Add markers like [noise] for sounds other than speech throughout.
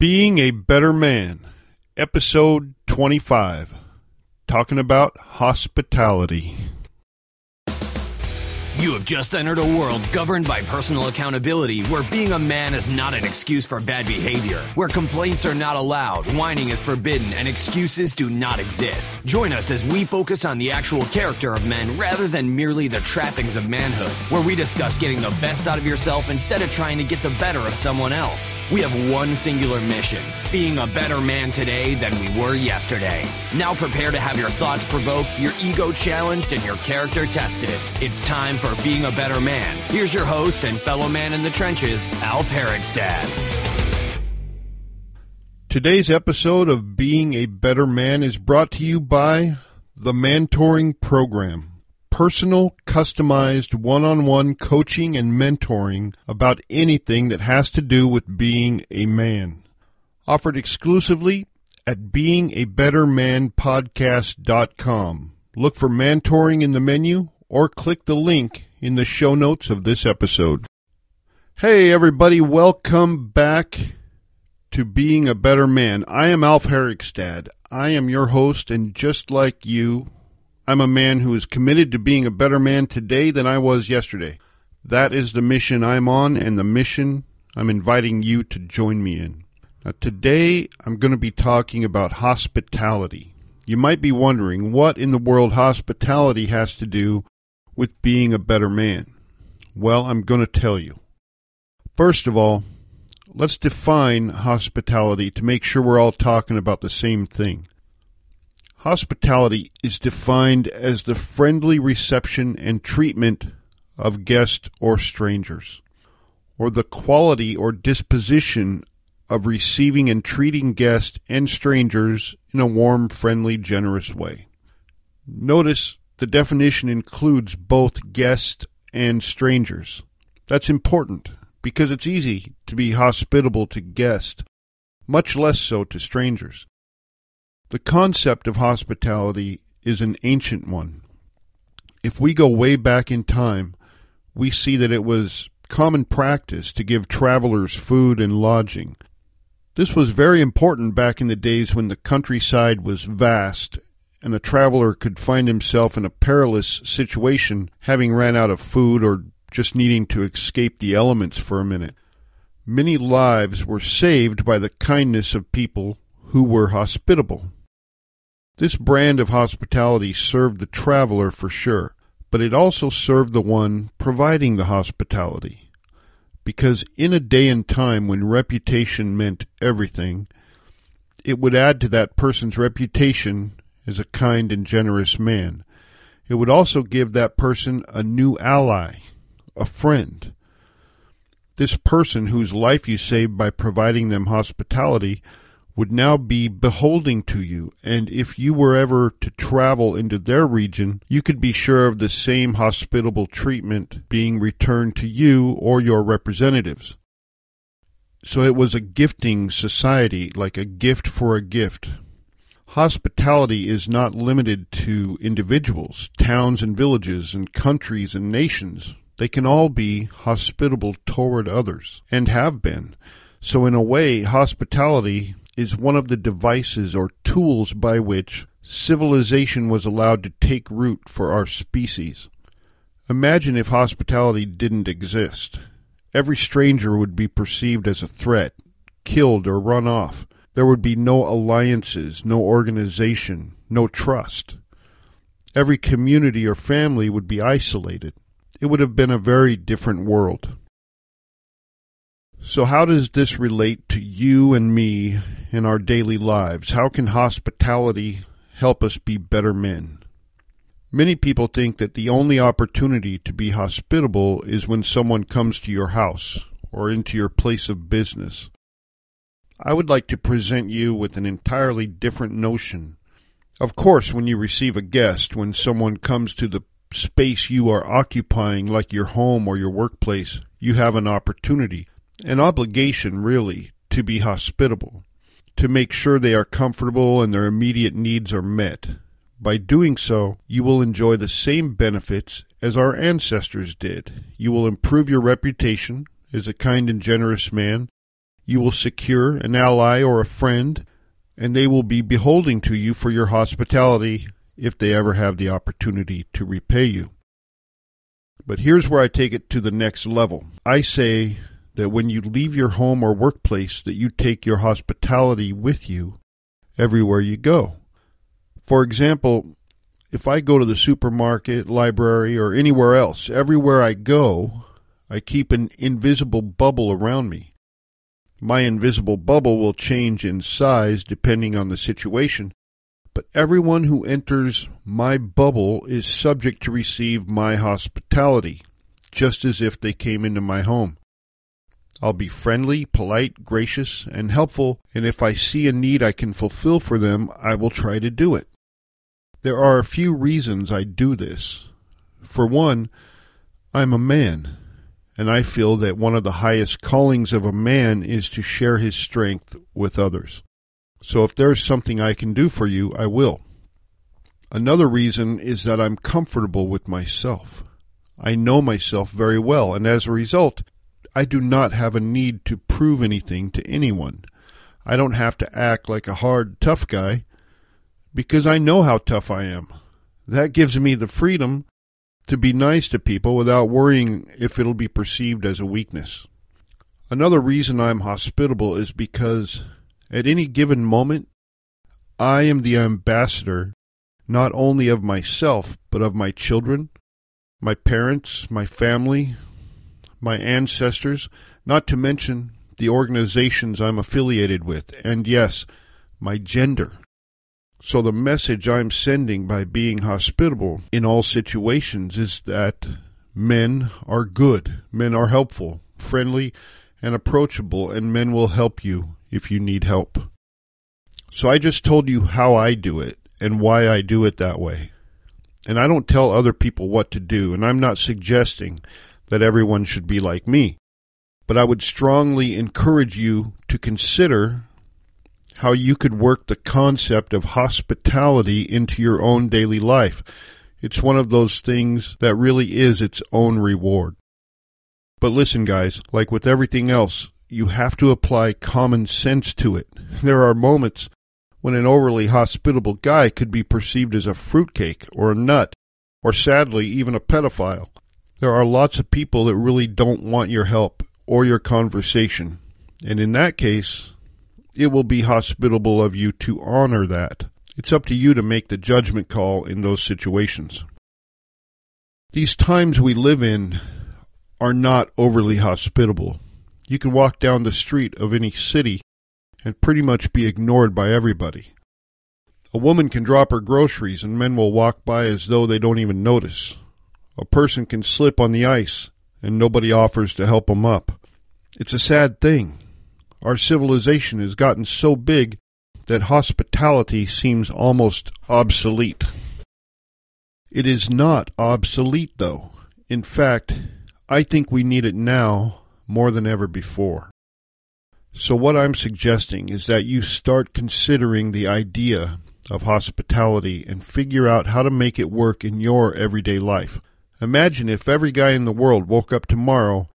Being a Better Man, Episode 25, talking about hospitality. You have just entered a world governed by personal accountability where being a man is not an excuse for bad behavior, where complaints are not allowed, whining is forbidden, and excuses do not exist. Join us as we focus on the actual character of men rather than merely the trappings of manhood, where we discuss getting the best out of yourself instead of trying to get the better of someone else. We have one singular mission being a better man today than we were yesterday. Now prepare to have your thoughts provoked, your ego challenged, and your character tested. It's time for being a better man. Here's your host and fellow man in the trenches, Alf Herigstad. Today's episode of Being a Better Man is brought to you by the Mentoring Program. Personal, customized, one on one coaching and mentoring about anything that has to do with being a man. Offered exclusively at beingabettermanpodcast.com. Look for mentoring in the menu or click the link in the show notes of this episode. Hey, everybody, welcome back to Being a Better Man. I am Alf Herigstad. I am your host, and just like you, I'm a man who is committed to being a better man today than I was yesterday. That is the mission I'm on, and the mission I'm inviting you to join me in. Now, today I'm going to be talking about hospitality. You might be wondering what in the world hospitality has to do with being a better man? Well, I'm going to tell you. First of all, let's define hospitality to make sure we're all talking about the same thing. Hospitality is defined as the friendly reception and treatment of guests or strangers, or the quality or disposition of receiving and treating guests and strangers in a warm, friendly, generous way. Notice the definition includes both guests and strangers. That's important because it's easy to be hospitable to guests, much less so to strangers. The concept of hospitality is an ancient one. If we go way back in time, we see that it was common practice to give travelers food and lodging. This was very important back in the days when the countryside was vast and a traveler could find himself in a perilous situation, having ran out of food or just needing to escape the elements for a minute. Many lives were saved by the kindness of people who were hospitable. This brand of hospitality served the traveler for sure, but it also served the one providing the hospitality. Because in a day and time when reputation meant everything, it would add to that person's reputation as a kind and generous man. It would also give that person a new ally, a friend. This person whose life you saved by providing them hospitality would now be beholding to you, and if you were ever to travel into their region, you could be sure of the same hospitable treatment being returned to you or your representatives. So it was a gifting society, like a gift for a gift. Hospitality is not limited to individuals, towns and villages, and countries and nations. They can all be hospitable toward others, and have been. So, in a way, hospitality is one of the devices or tools by which civilization was allowed to take root for our species. Imagine if hospitality didn't exist. Every stranger would be perceived as a threat, killed, or run off. There would be no alliances, no organization, no trust. Every community or family would be isolated. It would have been a very different world. So, how does this relate to you and me in our daily lives? How can hospitality help us be better men? Many people think that the only opportunity to be hospitable is when someone comes to your house or into your place of business I would like to present you with an entirely different notion. Of course, when you receive a guest, when someone comes to the space you are occupying, like your home or your workplace, you have an opportunity, an obligation, really, to be hospitable, to make sure they are comfortable and their immediate needs are met. By doing so, you will enjoy the same benefits as our ancestors did. You will improve your reputation as a kind and generous man You will secure an ally or a friend, and they will be beholding to you for your hospitality if they ever have the opportunity to repay you. But here's where I take it to the next level. I say that when you leave your home or workplace that you take your hospitality with you everywhere you go. For example, if I go to the supermarket, library, or anywhere else, everywhere I go, I keep an invisible bubble around me. My invisible bubble will change in size depending on the situation, but everyone who enters my bubble is subject to receive my hospitality, just as if they came into my home. I'll be friendly, polite, gracious, and helpful, and if I see a need I can fulfill for them, I will try to do it. There are a few reasons I do this. For one, I'm a man, and I feel that one of the highest callings of a man is to share his strength with others. So if there's something I can do for you, I will. Another reason is that I'm comfortable with myself. I know myself very well, and as a result, I do not have a need to prove anything to anyone. I don't have to act like a hard, tough guy because I know how tough I am. That gives me the freedom to be nice to people without worrying if it'll be perceived as a weakness. Another reason I'm hospitable is because at any given moment, I am the ambassador not only of myself, but of my children, my parents, my family, my ancestors, not to mention the organizations I'm affiliated with, and yes, my gender. So the message I'm sending by being hospitable in all situations is that men are good, men are helpful, friendly, and approachable, and men will help you if you need help. So I just told you how I do it and why I do it that way. And I don't tell other people what to do, and I'm not suggesting that everyone should be like me. But I would strongly encourage you to consider how you could work the concept of hospitality into your own daily life. It's one of those things that really is its own reward. But listen, guys, like with everything else, you have to apply common sense to it. [laughs] There are moments when an overly hospitable guy could be perceived as a fruitcake or a nut, or sadly, even a pedophile. There are lots of people that really don't want your help or your conversation. And in that case, it will be hospitable of you to honor that. It's up to you to make the judgment call in those situations. These times we live in are not overly hospitable. You can walk down the street of any city and pretty much be ignored by everybody. A woman can drop her groceries and men will walk by as though they don't even notice. A person can slip on the ice and nobody offers to help him up. It's a sad thing. Our civilization has gotten so big that hospitality seems almost obsolete. It is not obsolete, though. In fact, I think we need it now more than ever before. So, what I'm suggesting is that you start considering the idea of hospitality and figure out how to make it work in your everyday life. Imagine if every guy in the world woke up tomorrow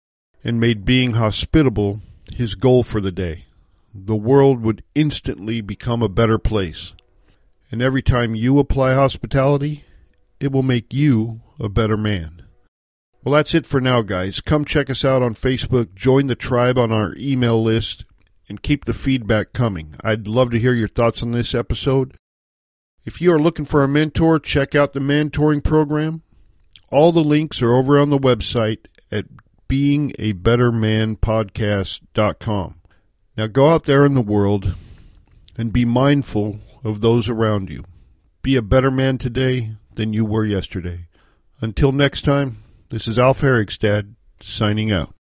and made being hospitable his goal for the day. The world would instantly become a better place. And every time you apply hospitality, it will make you a better man. Well, that's it for now, guys. Come check us out on Facebook, join the tribe on our email list, and keep the feedback coming. I'd love to hear your thoughts on this episode. If you are looking for a mentor, check out the mentoring program. All the links are over on the website at beingabettermanpodcast.com. Now go out there in the world and be mindful of those around you. Be a better man today than you were yesterday. Until next time, this is Alf Herigstad signing out.